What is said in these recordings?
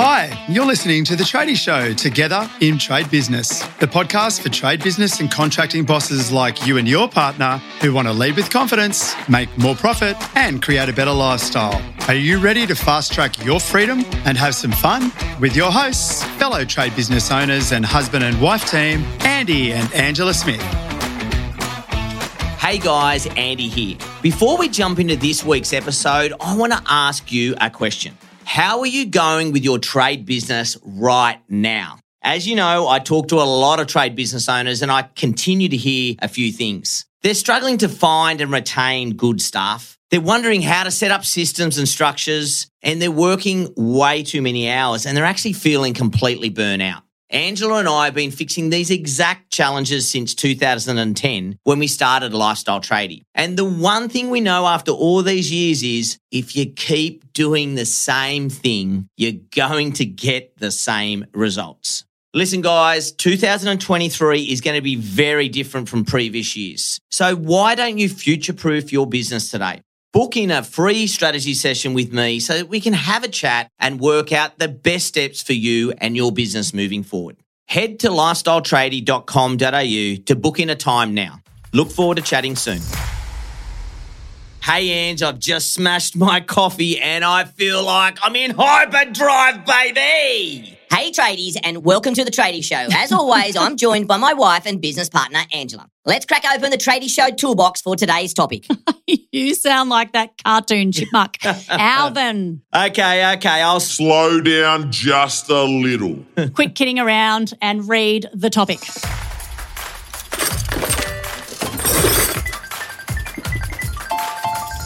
Hi, you're listening to The Tradie Show Together in Trade Business, the podcast for trade business and contracting bosses like you and your partner who want to lead with confidence, make more profit, and create a better lifestyle. Are you ready to fast track your freedom and have some fun? With your hosts, fellow trade business owners and husband and wife team, Andy and Angela Smith. Hey guys, Andy here. Before we jump into this week's episode, I want to ask you a question. How are you going with your trade business right now? As you know, I talk to a lot of trade business owners and I continue to hear a few things. They're struggling to find and retain good staff. They're wondering how to set up systems and structures and they're working way too many hours and they're actually feeling completely burnt out. Angela and I have been fixing these exact challenges since 2010 when we started Lifestyle Tradie. And the one thing we know after all these years is if you keep doing the same thing, you're going to get the same results. Listen, guys, 2023 is going to be very different from previous years. So why don't you future proof your business today? Book in a free strategy session with me so that we can have a chat and work out the best steps for you and your business moving forward. Head to lifestyletradie.com.au to book in a time now. Look forward to chatting soon. Hey, Ange, I've just smashed my coffee and I feel like I'm in hyperdrive, baby. Hey, tradies, and welcome to the Tradie Show. As always, I'm joined by my wife and business partner, Angela. Let's crack open the Tradie Show toolbox for today's topic. you sound like that cartoon chipmunk, Alvin. Okay, okay, I'll slow down just a little. Quit kidding around and read the topic.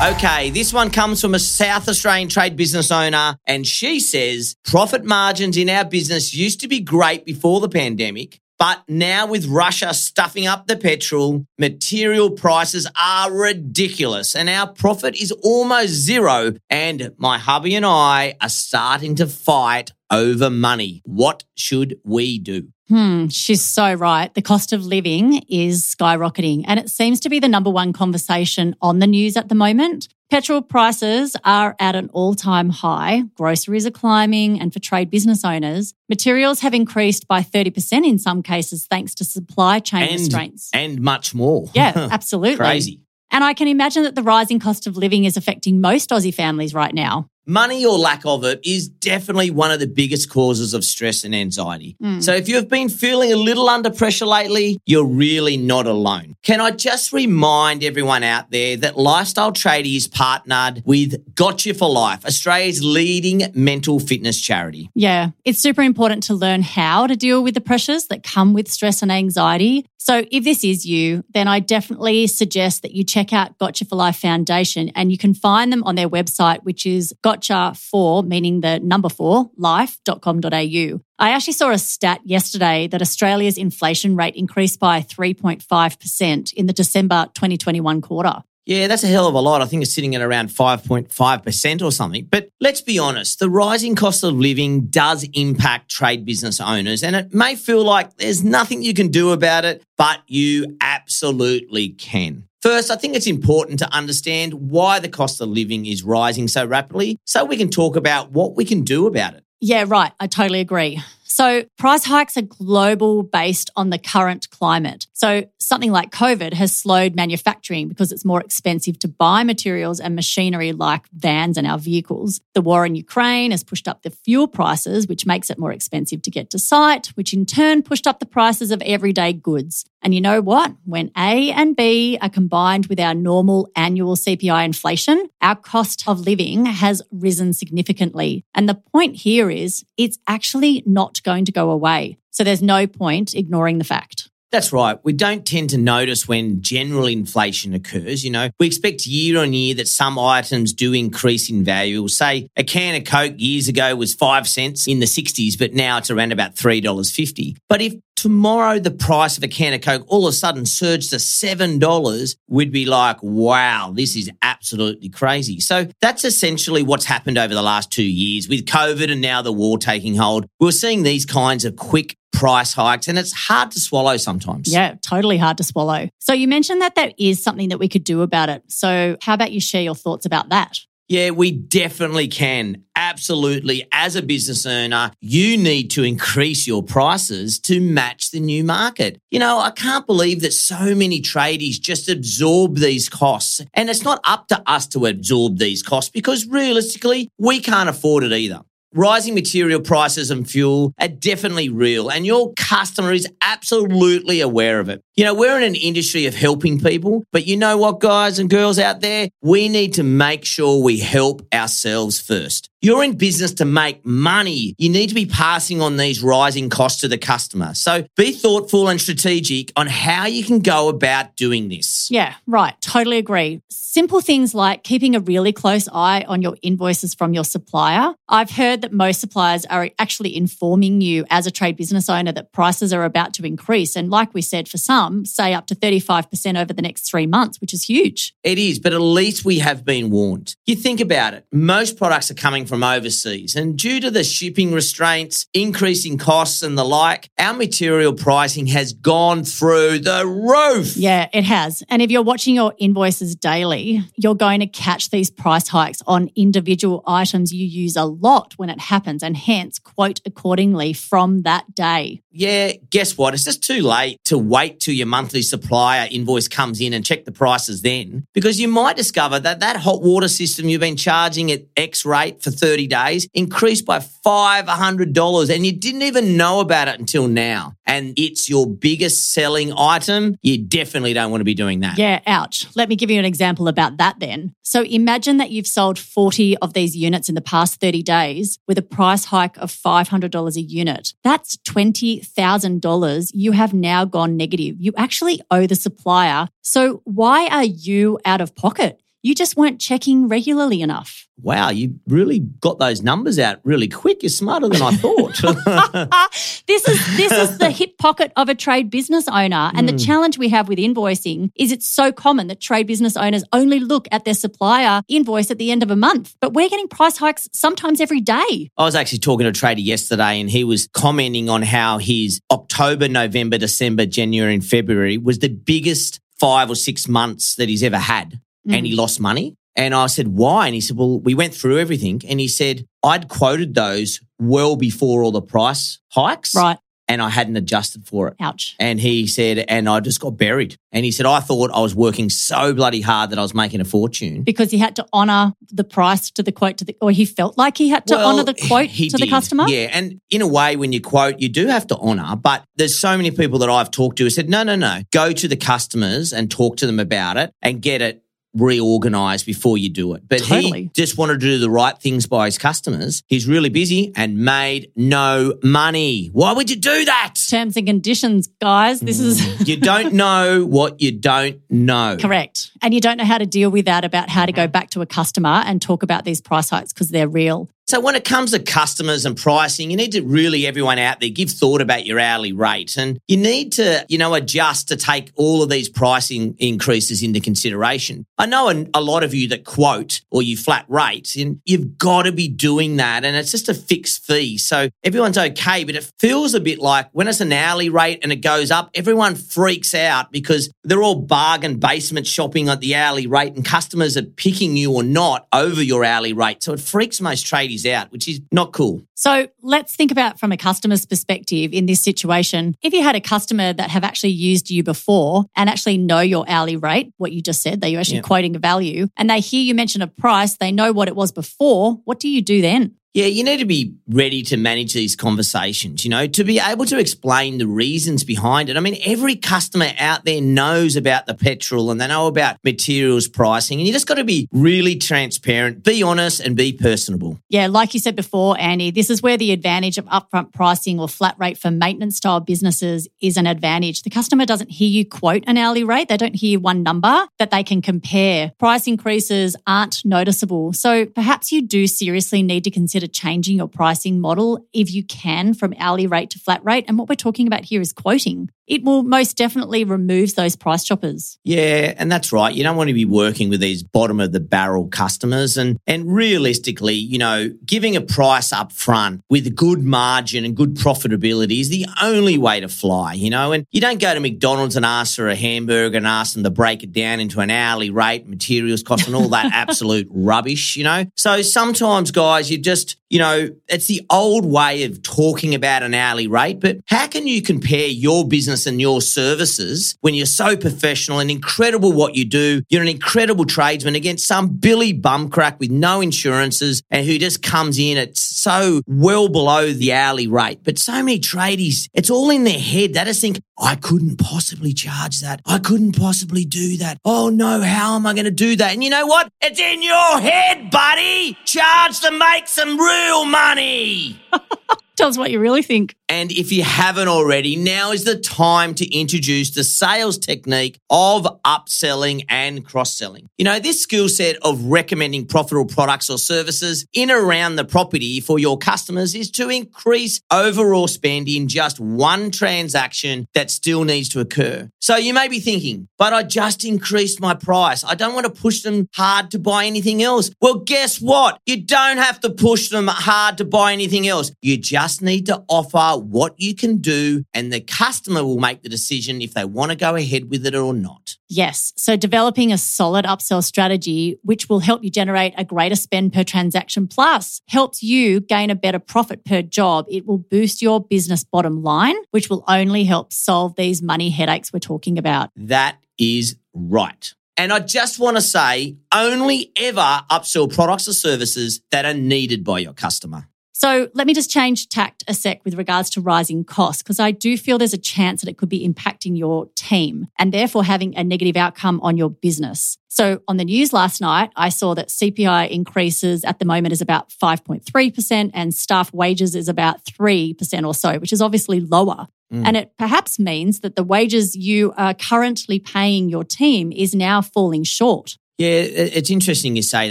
Okay, this one comes from a South Australian trade business owner, and she says profit margins in our business used to be great before the pandemic. But now, with Russia stuffing up the petrol, material prices are ridiculous and our profit is almost zero. And my hubby and I are starting to fight over money. What should we do? Hmm, she's so right. The cost of living is skyrocketing, and it seems to be the number one conversation on the news at the moment. Petrol prices are at an all time high, groceries are climbing, and for trade business owners, materials have increased by 30% in some cases thanks to supply chain and, restraints. And much more. Yeah, absolutely. Crazy. And I can imagine that the rising cost of living is affecting most Aussie families right now. Money or lack of it is definitely one of the biggest causes of stress and anxiety. Mm. So if you've been feeling a little under pressure lately, you're really not alone. Can I just remind everyone out there that Lifestyle Tradie is partnered with Gotcha for Life, Australia's leading mental fitness charity. Yeah, it's super important to learn how to deal with the pressures that come with stress and anxiety. So if this is you, then I definitely suggest that you check out Gotcha for Life Foundation and you can find them on their website, which is gotcha4, meaning the number four, life.com.au. I actually saw a stat yesterday that Australia's inflation rate increased by 3.5% in the December 2021 quarter. Yeah, that's a hell of a lot. I think it's sitting at around 5.5% or something. But let's be honest, the rising cost of living does impact trade business owners, and it may feel like there's nothing you can do about it, but you absolutely can. First, I think it's important to understand why the cost of living is rising so rapidly so we can talk about what we can do about it. Yeah, right. I totally agree. So, price hikes are global based on the current climate. So, something like COVID has slowed manufacturing because it's more expensive to buy materials and machinery like vans and our vehicles. The war in Ukraine has pushed up the fuel prices, which makes it more expensive to get to site, which in turn pushed up the prices of everyday goods. And you know what? When A and B are combined with our normal annual CPI inflation, our cost of living has risen significantly. And the point here is it's actually not going to go away. So there's no point ignoring the fact. That's right. We don't tend to notice when general inflation occurs. You know, we expect year on year that some items do increase in value. Say a can of Coke years ago was five cents in the 60s, but now it's around about $3.50. But if tomorrow the price of a can of Coke all of a sudden surged to $7, we'd be like, wow, this is absolutely crazy. So that's essentially what's happened over the last two years with COVID and now the war taking hold. We're seeing these kinds of quick price hikes and it's hard to swallow sometimes. Yeah, totally hard to swallow. So you mentioned that there is something that we could do about it. So how about you share your thoughts about that? Yeah, we definitely can. Absolutely. As a business owner, you need to increase your prices to match the new market. You know, I can't believe that so many tradies just absorb these costs. And it's not up to us to absorb these costs because realistically, we can't afford it either. Rising material prices and fuel are definitely real, and your customer is absolutely aware of it. You know, we're in an industry of helping people, but you know what, guys and girls out there? We need to make sure we help ourselves first. You're in business to make money. You need to be passing on these rising costs to the customer. So be thoughtful and strategic on how you can go about doing this. Yeah, right. Totally agree. Simple things like keeping a really close eye on your invoices from your supplier. I've heard that most suppliers are actually informing you as a trade business owner that prices are about to increase. And like we said, for some, say up to 35% over the next three months, which is huge. It is, but at least we have been warned. You think about it. Most products are coming from overseas, and due to the shipping restraints, increasing costs, and the like, our material pricing has gone through the roof. Yeah, it has. And if you're watching your invoices daily, you're going to catch these price hikes on individual items you use a lot when it happens, and hence quote accordingly from that day. Yeah, guess what? It's just too late to wait your monthly supplier invoice comes in and check the prices then, because you might discover that that hot water system you've been charging at X rate for 30 days increased by $500 and you didn't even know about it until now. And it's your biggest selling item. You definitely don't want to be doing that. Yeah, ouch. Let me give you an example about that then. So imagine that you've sold 40 of these units in the past 30 days with a price hike of $500 a unit. That's $20,000 you have now gone negative. You actually owe the supplier. So why are you out of pocket? You just weren't checking regularly enough. Wow, you really got those numbers out really quick. You're smarter than I thought. this is this is the hip pocket of a trade business owner. And the hmm. challenge we have with invoicing is it's so common that trade business owners only look at their supplier invoice at the end of a month. But we're getting price hikes sometimes every day. I was actually talking to a trader yesterday and he was commenting on how his October, November, December, January, and February was the biggest five or six months that he's ever had. And he mm. lost money. And I said, why? And he said, well, we went through everything. And he said, I'd quoted those well before all the price hikes. Right. And I hadn't adjusted for it. Ouch. And he said, and I just got buried. And he said, I thought I was working so bloody hard that I was making a fortune. Because he had to honor the price to the quote to the, or he felt like he had to Well, honor the quote to the customer. Yeah. And in a way, when you quote, you do have to honor, but there's so many people that I've talked to who said, no, no, no, go to the customers and talk to them about it and get it reorganized before you do it. But he just wanted to do the right things by his customers. He's really busy and made no money. Why would you do that? Terms and conditions, guys. This is mm. You don't know what you don't know. correct. And you don't know how to deal with that about how to go back to a customer and talk about these price hikes because they're real. So when it comes to customers and pricing, you need to really everyone out there give thought about your hourly rate and you need to, you know, adjust to take all of these pricing increases into consideration. I know a, lot of you that quote or you flat rate and you've got to be doing that and it's just a fixed fee. So everyone's okay, but it feels a bit like when it's an hourly rate and it goes up, everyone freaks out because they're all bargain basement shopping at the hourly rate and customers are picking you or not over your hourly rate. So it freaks most out, which is not cool. So let's think about from a customer's perspective in this situation. If you had a customer that have actually used you before and actually know your hourly rate, what you just said, that you're actually Yeah. quoting a value, and they hear you mention a price, they know what it was before, what do you do then? Yeah, you need to be ready to manage these conversations, you know, to be able to explain the reasons behind it. I mean, every customer out there knows about the petrol and they know about materials pricing, and you just got to be really transparent, be honest, and be personable. Yeah, like you said before, Andy, this is where the advantage of upfront pricing or flat rate for maintenance style businesses is an advantage. The customer doesn't hear you quote an hourly rate, they don't hear one number that they can compare. Price increases aren't noticeable. So perhaps you do seriously need to consider changing your pricing model if you can from hourly rate to flat rate. And what we're talking about here is quoting. It will most definitely remove those price choppers. Yeah, and that's right. You don't want to be working with these bottom of the barrel customers and and realistically, you know, giving a price up front with good margin and good profitability is the only way to fly, you know. And you don't go to McDonald's and ask for a hamburger and ask them to break it down into an hourly rate, materials cost and all that absolute rubbish, you know. So sometimes guys, you just, you know, it's the old way of talking about an hourly rate, but how can you compare your business and your services when you're so professional and incredible what you do? You're an incredible tradesman against some Billy bumcrack with no insurances and who just comes in at so well below the hourly rate. But so many tradies, it's all in their head. They just think, I couldn't possibly charge that. I couldn't possibly do that. Oh no, how am I going to do that? And you know what? It's in your head, buddy. Charge to make some real money. Tell us what you really think. And if you haven't already, now is the time to introduce the sales technique of upselling and cross selling. You know, this skill set of recommending profitable products or services in around the property for your customers is to increase overall spend in just one transaction that still needs to occur. So you may be thinking, but I just increased my price. I don't want to push them hard to buy anything else. Well, guess what? You don't have to push them hard to buy anything else. You just need to offer what you can do, and the customer will make the decision if they want to go ahead with it or not. Yes. So developing a solid upsell strategy, which will help you generate a greater spend per transaction plus helps you gain a better profit per job. It will boost your business bottom line, which will only help solve these money headaches we're talking about. That is right. And I just want to say only ever upsell products or services that are needed by your customer. So let me just change tact a sec with regards to rising costs, because I do feel there's a chance that it could be impacting your team and therefore having a negative outcome on your business. So on the news last night, I saw that CPI increases at the moment is about 5.3% and staff wages is about 3% or so, which is obviously lower. Mm. And it perhaps means that the wages you are currently paying your team is now falling short. Yeah, it's interesting you say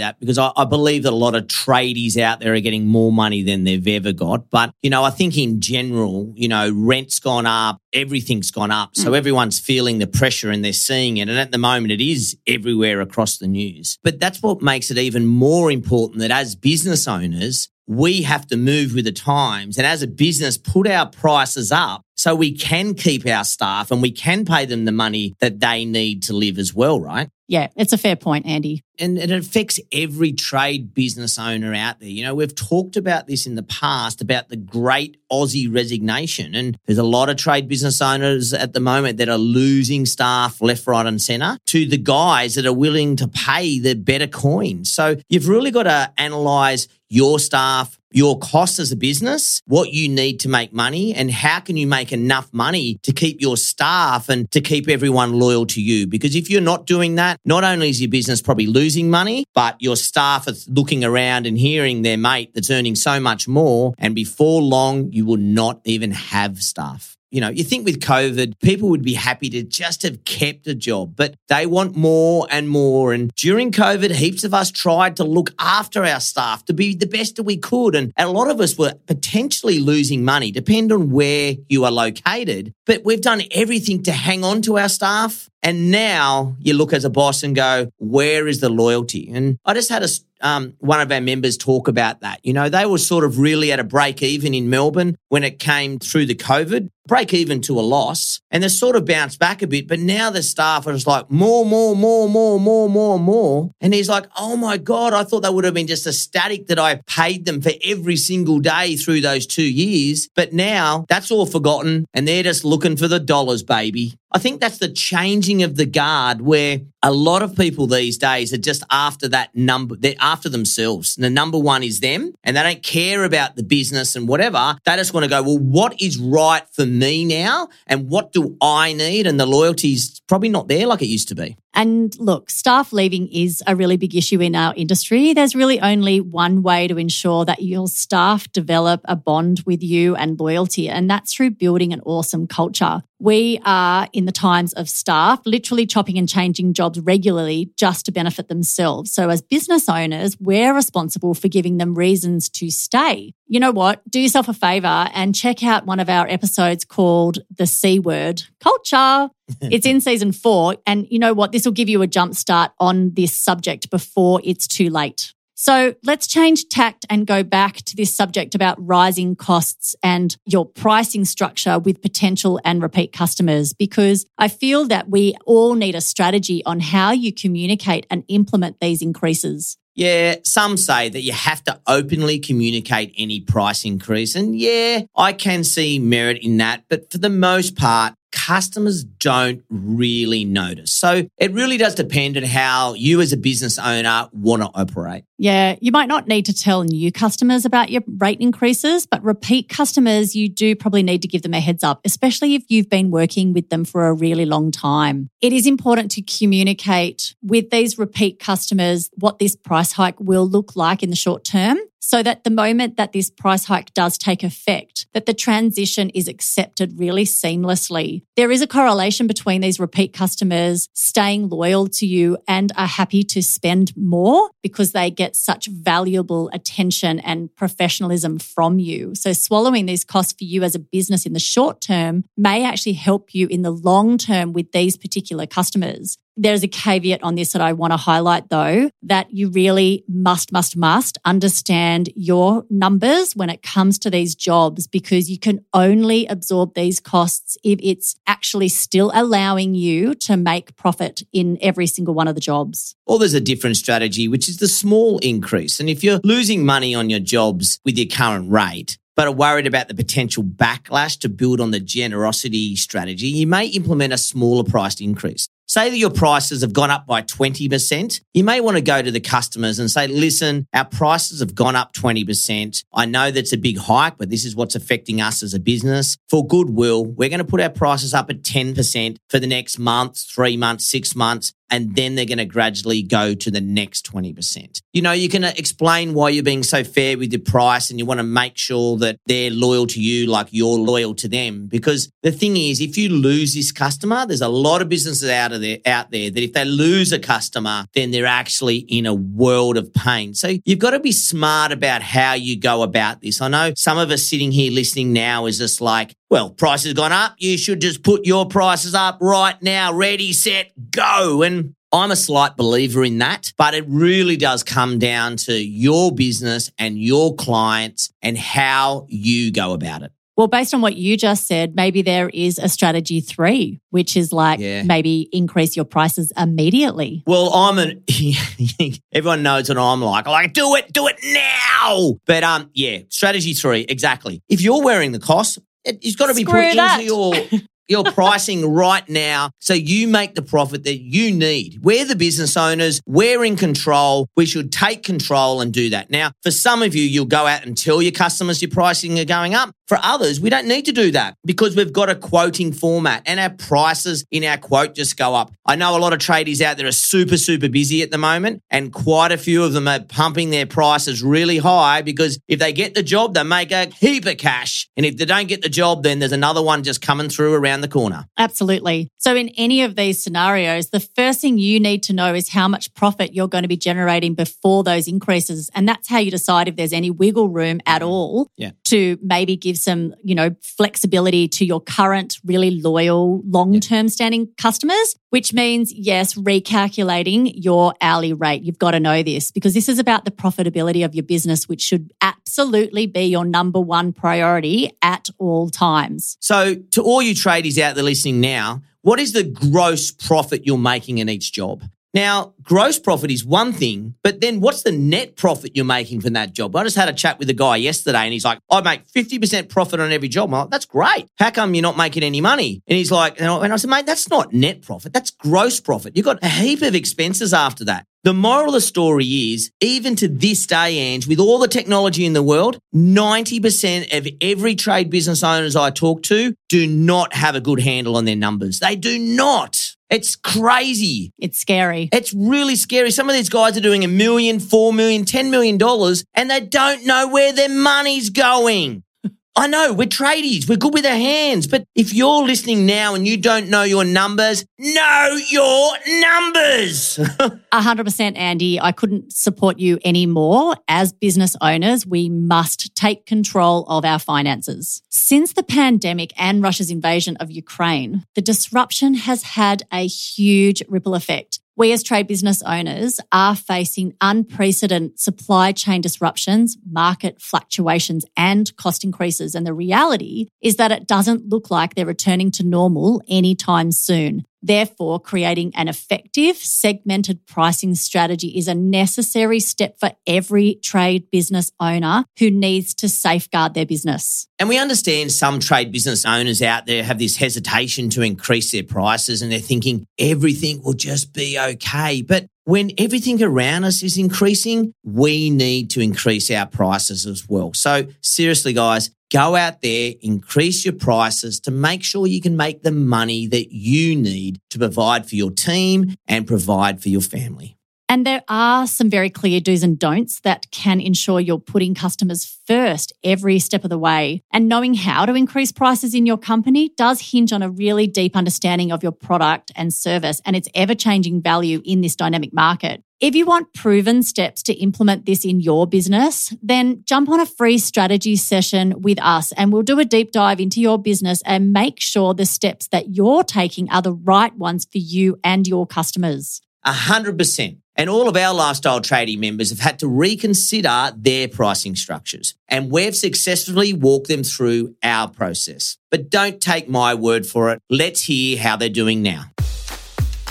that because I, I, believe that a lot of tradies out there are getting more money than they've ever got. But, you know, I think in general, you know, rent's gone up, everything's gone up. So mm. everyone's feeling the pressure and they're seeing it. And at the moment, it is everywhere across the news. But that's what makes it even more important that as business owners, we have to move with the times and as a business put our prices up so we can keep our staff and we can pay them the money that they need to live as well, right? Yeah, it's a fair point, Andy. And it affects every trade business owner out there. You know, we've talked about this in the past about the great Aussie resignation. And there's a lot of trade business owners at the moment that are losing staff left, right, and center to the guys that are willing to pay the better coin. So you've really got to analyze your staff, your costs as a business, what you need to make money, and how can you make enough money to keep your staff and to keep everyone loyal to you. Because if you're not doing that, not only is your business probably losing money, but your staff are looking around and hearing their mate that's earning so much more. And before long, you will not even have staff. You know, you think with COVID, people would be happy to just have kept a job, but they want more and more. And during COVID, heaps of us tried to look after our staff to be the best that we could. And a lot of us were potentially losing money, depend on where you are located. But we've done everything to hang on to our staff. And now you look as a boss and go, where is the loyalty? And I just had a um, one of our members talk about that. You know, they were sort of really at a break even in Melbourne when it came through the COVID, break even to a loss, and they sort of bounced back a bit. But now the staff are just like more, more, more, more, more, more, more. And he's like, oh my God, I thought that would have been just ecstatic that I paid them for every single day through those two years. But now that's all forgotten and they're just looking for the dollars, baby. I think that's the changing of the guard where a lot of people these days are just after that number. They're after themselves. And the number one is them and they don't care about the business and whatever. They just want to go, well, what is right for me now? And what do I need? And the loyalty's probably not there like it used to be. And look, staff leaving is a really big issue in our industry. There's really only one way to ensure that your staff develop a bond with you and loyalty, and that's through building an awesome culture. We are in the times of staff literally chopping and changing jobs regularly just to benefit themselves. So, as business owners, we're responsible for giving them reasons to stay. You know what? Do yourself a favor and check out one of our episodes called The C Word Culture. it's in season four. And you know what? This will give you a jump start on this subject before it's too late. So let's change tact and go back to this subject about rising costs and your pricing structure with potential and repeat customers, because I feel that we all need a strategy on how you communicate and implement these increases. Yeah, some say that you have to openly communicate any price increase. And yeah, I can see merit in that. But for the most part, customers don't really notice. So it really does depend on how you as a business owner want to operate. Yeah, you might not need to tell new customers about your rate increases, but repeat customers, you do probably need to give them a heads up, especially if you've been working with them for a really long time. It is important to communicate with these repeat customers what this price hike will look like in the short term so that the moment that this price hike does take effect, that the transition is accepted really seamlessly. There is a correlation between these repeat customers staying loyal to you and are happy to spend more because they get such valuable attention and professionalism from you. So swallowing these costs for you as a business in the short term may actually help you in the long term with these particular customers. There's a caveat on this that I want to highlight though, that you really must, must, must understand your numbers when it comes to these jobs because you can only absorb these costs if it's actually still allowing you to make profit in every single one of the jobs. Or there's a different strategy, which is the small increase. And if you're losing money on your jobs with your current rate, but are worried about the potential backlash to build on the generosity strategy, you may implement a smaller priced increase. Say that your prices have gone up by 20%. You may want to go to the customers and say, listen, our prices have gone up 20%. I know that's a big hike, but this is what's affecting us as a business. For goodwill, we're going to put our prices up at 10% for the next month, three months, six months and then they're going to gradually go to the next 20%. You know, you can explain why you're being so fair with your price and you want to make sure that they're loyal to you like you're loyal to them. Because the thing is, if you lose this customer, there's a lot of businesses out of there, out there that if they lose a customer, then they're actually in a world of pain. So you've got to be smart about how you go about this. I know some of us sitting here listening now is just like, well, price has gone up. You should just put your prices up right now. Ready, set, go. And I'm a slight believer in that, but it really does come down to your business and your clients and how you go about it. Well, based on what you just said, maybe there is a strategy three, which is like Yeah. maybe increase your prices immediately. Well, I'm an everyone knows what I'm like. I'm like, do it, do it now. But um, yeah, strategy three, exactly. If you're wearing the cost, it, it's got to be Screw put that. into your your pricing right now so you make the profit that you need. We're the business owners, we're in control. We should take control and do that. Now, for some of you, you'll go out and tell your customers your pricing are going up. For others, we don't need to do that because we've got a quoting format and our prices in our quote just go up. I know a lot of tradies out there are super, super busy at the moment, and quite a few of them are pumping their prices really high because if they get the job, they make a heap of cash. And if they don't get the job, then there's another one just coming through around the corner. Absolutely. So, in any of these scenarios, the first thing you need to know is how much profit you're going to be generating before those increases. And that's how you decide if there's any wiggle room at mm. all Yeah. To maybe give some, you know, flexibility to your current really loyal, long term standing customers, which means, yes, recalculating your hourly rate. You've got to know this because this is about the profitability of your business, which should absolutely be your number one priority at all times. So, to all you tradies out there listening now, what is the gross profit you're making in each job? Now, gross profit is one thing, but then what's the net profit you're making from that job? I just had a chat with a guy yesterday and he's like, I make 50% profit on every job. I'm like, that's great. How come you're not making any money? And he's like, and I said, mate, that's not net profit. That's gross profit. You've got a heap of expenses after that. The moral of the story is, even to this day, Ange, with all the technology in the world, 90% of every trade business owners I talk to do not have a good handle on their numbers. They do not. It's crazy. It's scary. It's really scary. Some of these guys are doing a million, four million, ten million dollars, and they don't know where their money's going. I know we're tradies. We're good with our hands. But if you're listening now and you don't know your numbers, know your numbers. 100% Andy, I couldn't support you anymore. As business owners, we must take control of our finances. Since the pandemic and Russia's invasion of Ukraine, the disruption has had a huge ripple effect. We as trade business owners are facing unprecedented supply chain disruptions, market fluctuations, and cost increases. And the reality is that it doesn't look like they're returning to normal anytime soon. Therefore, creating an effective segmented pricing strategy is a necessary step for every trade business owner who needs to safeguard their business. And we understand some trade business owners out there have this hesitation to increase their prices and they're thinking everything will just be okay. But when everything around us is increasing, we need to increase our prices as well. So, seriously, guys, go out there, increase your prices to make sure you can make the money that you need to provide for your team and provide for your family. And there are some very clear do's and don'ts that can ensure you're putting customers first every step of the way. And knowing how to increase prices in your company does hinge on a really deep understanding of your product and service and its ever changing value in this dynamic market. If you want proven steps to implement this in your business, then jump on a free strategy session with us and we'll do a deep dive into your business and make sure the steps that you're taking are the right ones for you and your customers. A hundred percent. And all of our lifestyle tradie members have had to reconsider their pricing structures. And we've successfully walked them through our process. But don't take my word for it. Let's hear how they're doing now.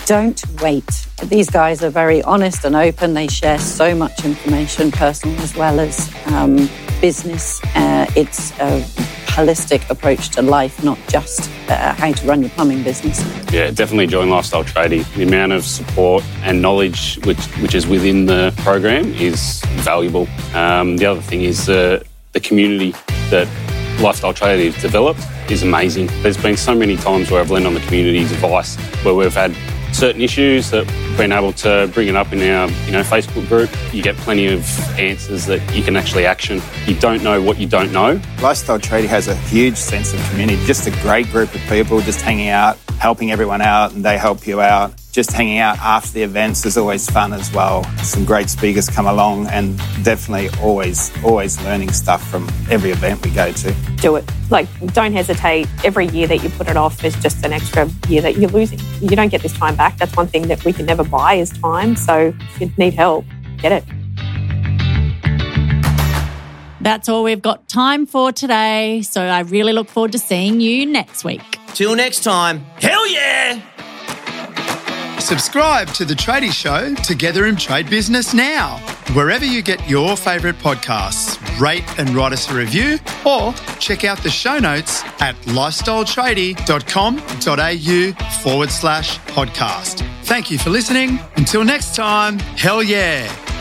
Don't wait. These guys are very honest and open. They share so much information, personal as well as um, business. Uh, it's a holistic approach to life, not just uh, how to run your plumbing business. Yeah, definitely join Lifestyle Tradie. The amount of support and knowledge which, which is within the program is valuable. Um, the other thing is uh, the community that Lifestyle Tradie has developed is amazing. There's been so many times where I've leaned on the community's advice where we've had certain issues that we've been able to bring it up in our you know Facebook group. You get plenty of answers that you can actually action. You don't know what you don't know. Lifestyle Tradie has a huge sense of community, just a great group of people just hanging out, helping everyone out, and they help you out. Just hanging out after the events is always fun as well. Some great speakers come along, and definitely always, always learning stuff from every event we go to. Do it. Like, don't hesitate. Every year that you put it off is just an extra year that you're losing. You don't get this time back. That's one thing that we can never buy is time. So if you need help, get it. That's all we've got time for today. So I really look forward to seeing you next week. Till next time, hell yeah! Subscribe to The Tradie Show Together in Trade Business now, wherever you get your favourite podcasts. Rate and write us a review or check out the show notes at lifestyletradie.com.au forward slash podcast. Thank you for listening. Until next time, hell yeah.